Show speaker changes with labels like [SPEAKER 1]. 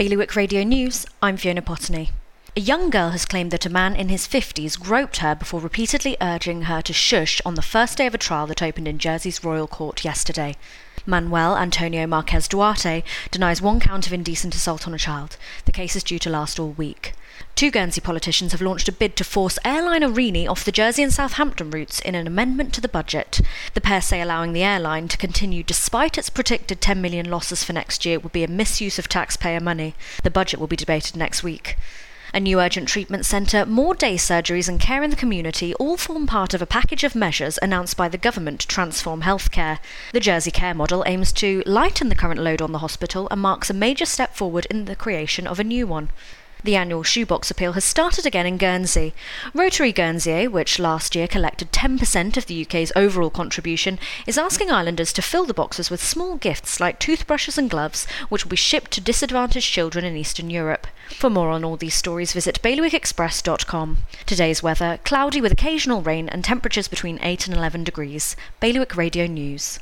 [SPEAKER 1] Bailiwick Radio News, I'm Fiona Potney. A young girl has claimed that a man in his 50s groped her before repeatedly urging her to shush on the first day of a trial that opened in Jersey's Royal Court yesterday. Manuel Antonio Marquez Duarte denies one count of indecent assault on a child. The case is due to last all week. Two Guernsey politicians have launched a bid to force airline Aurigny off the Jersey and Southampton routes in an amendment to the budget. The pair say allowing the airline to continue despite its predicted 10 million losses for next year would be a misuse of taxpayer money. The budget will be debated next week. A new urgent treatment centre, more day surgeries, and care in the community all form part of a package of measures announced by the government to transform healthcare. The Jersey Care model aims to lighten the current load on the hospital and marks a major step forward in the creation of a new one. The annual shoebox appeal has started again in Guernsey. Rotary Guernsey, which last year collected 10% of the UK's overall contribution, is asking islanders to fill the boxes with small gifts like toothbrushes and gloves, which will be shipped to disadvantaged children in Eastern Europe. For more on all these stories, visit bailiwickexpress.com. Today's weather cloudy with occasional rain and temperatures between 8 and 11 degrees. Bailiwick Radio News.